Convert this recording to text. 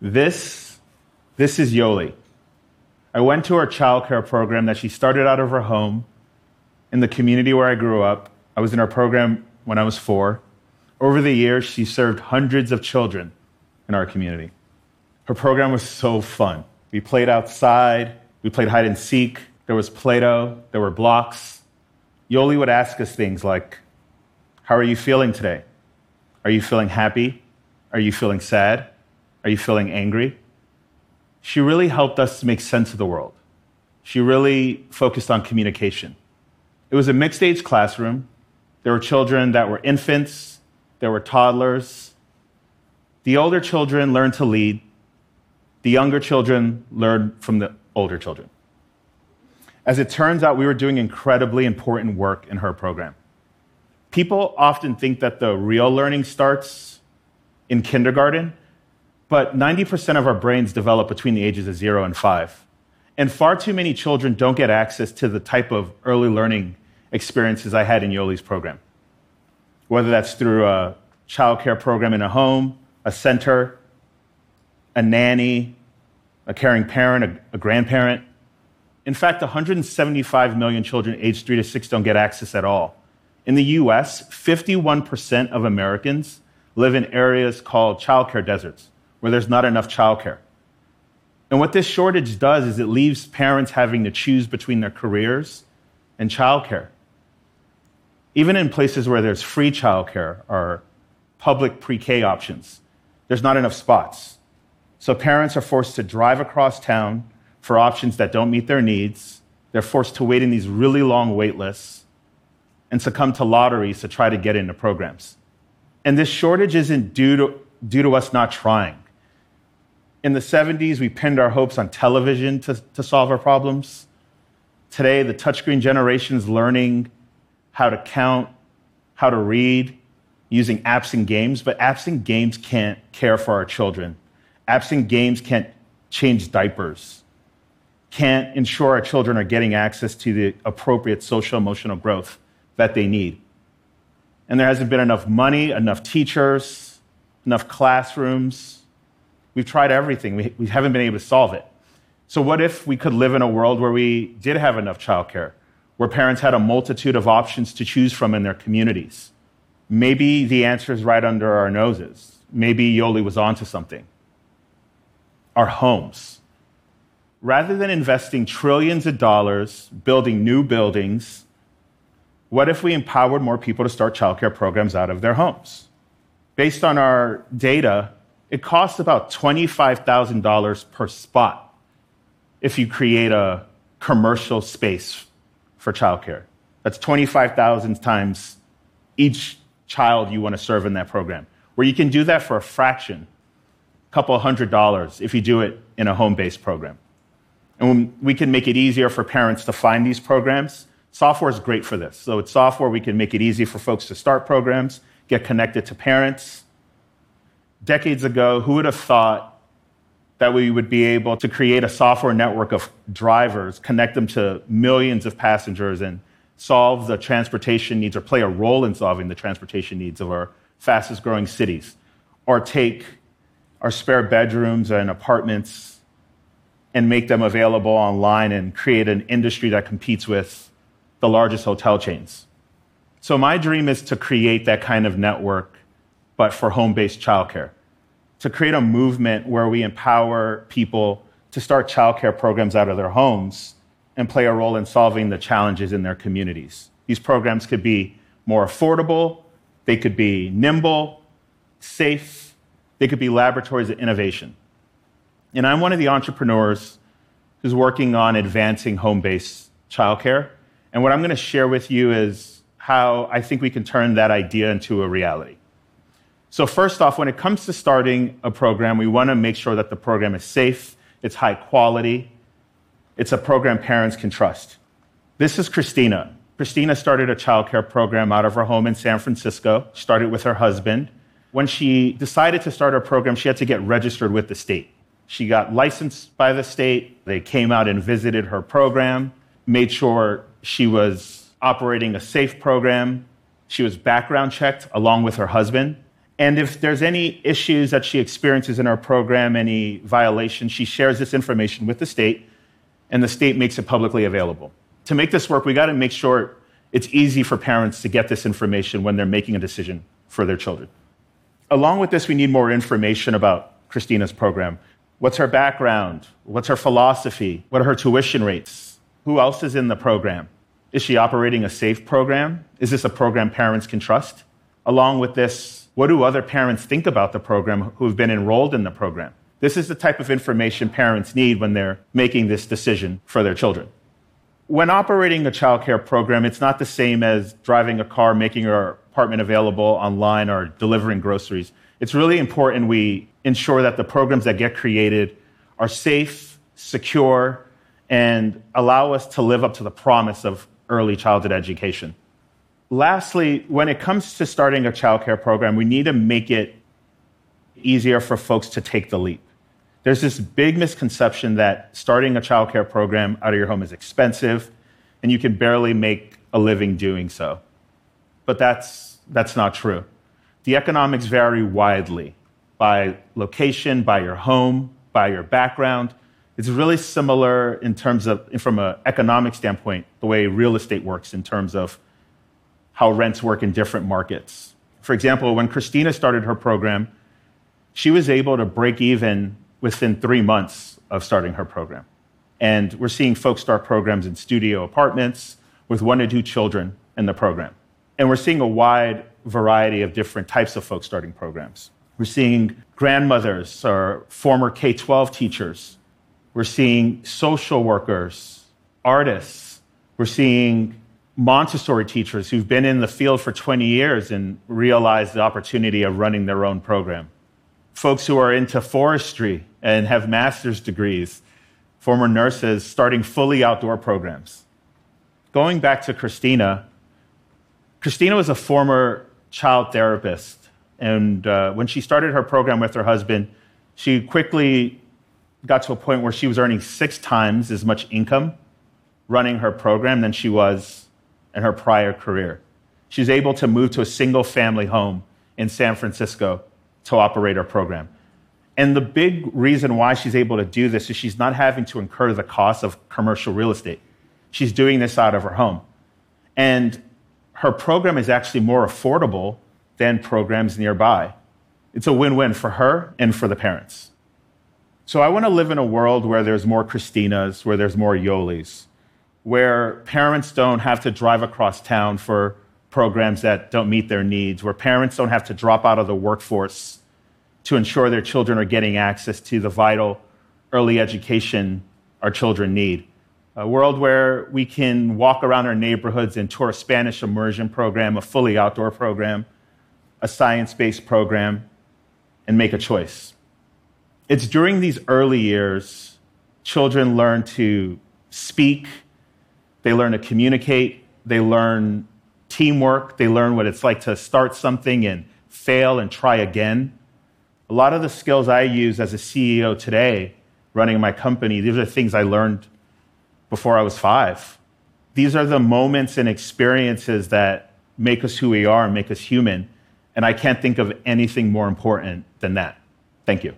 This, this is Yoli. I went to her childcare program that she started out of her home in the community where I grew up. I was in her program when I was four. Over the years, she served hundreds of children in our community. Her program was so fun. We played outside, we played hide and seek, there was Play Doh, there were blocks. Yoli would ask us things like, How are you feeling today? Are you feeling happy? Are you feeling sad? Are you feeling angry? She really helped us to make sense of the world. She really focused on communication. It was a mixed age classroom. There were children that were infants, there were toddlers. The older children learned to lead, the younger children learned from the older children. As it turns out, we were doing incredibly important work in her program. People often think that the real learning starts in kindergarten, but 90% of our brains develop between the ages of zero and five. And far too many children don't get access to the type of early learning experiences I had in Yoli's program. Whether that's through a childcare program in a home, a center, a nanny, a caring parent, a, a grandparent. In fact, 175 million children aged 3 to 6 don't get access at all. In the US, 51% of Americans live in areas called childcare deserts where there's not enough childcare. And what this shortage does is it leaves parents having to choose between their careers and childcare. Even in places where there's free childcare or public pre K options, there's not enough spots. So parents are forced to drive across town for options that don't meet their needs. They're forced to wait in these really long wait lists and succumb to lotteries to try to get into programs. And this shortage isn't due to, due to us not trying in the 70s, we pinned our hopes on television to, to solve our problems. Today, the touchscreen generation is learning how to count, how to read, using apps and games, but apps and games can't care for our children. Apps and games can't change diapers, can't ensure our children are getting access to the appropriate social emotional growth that they need. And there hasn't been enough money, enough teachers, enough classrooms We've tried everything, we, we haven't been able to solve it. So, what if we could live in a world where we did have enough childcare, where parents had a multitude of options to choose from in their communities? Maybe the answer is right under our noses. Maybe Yoli was onto something. Our homes. Rather than investing trillions of dollars building new buildings, what if we empowered more people to start childcare programs out of their homes? Based on our data, it costs about $25,000 per spot if you create a commercial space for childcare. That's 25,000 times each child you want to serve in that program. Where you can do that for a fraction, a couple hundred dollars if you do it in a home based program. And we can make it easier for parents to find these programs. Software is great for this. So, with software, we can make it easy for folks to start programs, get connected to parents, decades ago, who would have thought that we would be able to create a software network of drivers, connect them to millions of passengers, and solve the transportation needs or play a role in solving the transportation needs of our fastest growing cities? Or take our spare bedrooms and apartments and make them available online and create an industry that competes with the largest hotel chains. So, my dream is to create that kind of network but for home based childcare. To create a movement where we empower people to start childcare programs out of their homes and play a role in solving the challenges in their communities. These programs could be more affordable, they could be nimble, safe, they could be laboratories of innovation. And I'm one of the entrepreneurs who's working on advancing home based childcare. And what I'm going to share with you is how I think we can turn that idea into a reality. So, first off, when it comes to starting a program, we want to make sure that the program is safe, it's high quality, it's a program parents can trust. This is Christina. Christina started a childcare program out of her home in San Francisco, started with her husband. When she decided to start her program, she had to get registered with the state. She got licensed by the state. They came out and visited her program, made sure she was operating a safe program. She was background checked along with her husband And if there's any issues that she experiences in our program, any violations, she shares this information with the state, and the state makes it publicly available. To make this work, we got to make sure it's easy for parents to get this information when they're making a decision for their children. Along with this, we need more information about Christina's program. What's her background? What's her philosophy? What are her tuition rates? Who else is in the program? Is she operating a safe program? Is this a program parents can trust? Along with this, what do other parents think about the program who have been enrolled in the program? This is the type of information parents need when they're making this decision for their children. When operating a childcare program, it's not the same as driving a car, making your apartment available online, or delivering groceries. It's really important we ensure that the programs that get created are safe, secure, and allow us to live up to the promise of early childhood education. Lastly, when it comes to starting a childcare program, we need to make it easier for folks to take the leap. There's this big misconception that starting a childcare program out of your home is expensive and you can barely make a living doing so. But that's, that's not true. The economics vary widely by location, by your home, by your background. It's really similar in terms of, from an economic standpoint, the way real estate works in terms of how rents work in different markets. For example, when Christina started her program, she was able to break even within three months of starting her program. And we're seeing folks start programs in studio apartments with one to two children in the program. And we're seeing a wide variety of different types of folks starting programs. We're seeing grandmothers or former K 12 teachers. We're seeing social workers, artists. We're seeing Montessori teachers who've been in the field for 20 years and realized the opportunity of running their own program. Folks who are into forestry and have master's degrees, former nurses starting fully outdoor programs. Going back to Christina, Christina was a former child therapist. And uh, when she started her program with her husband, she quickly got to a point where she was earning six times as much income running her program than she was in her prior career. She's able to move to a single family home in San Francisco to operate her program. And the big reason why she's able to do this is she's not having to incur the cost of commercial real estate. She's doing this out of her home. And her program is actually more affordable than programs nearby. It's a win win for her and for the parents. So I want to live in a world where there's more Christinas, where there's more Yolis, where parents don't have to drive across town for programs that don't meet their needs, where parents don't have to drop out of the workforce to ensure their children are getting access to the vital early education our children need a world where we can walk around our neighborhoods and tour a Spanish immersion program, a fully outdoor program, a science based program, and make a choice. It's during these early years children learn to speak, they learn to communicate, they learn teamwork, they learn what it's like to start something and fail and try again. A lot of the skills I use as a CEO today, running my company, these are things I learned before I was five. These are the moments and experiences that make us who we are and make us human. And I can't think of anything more important than that. Thank you.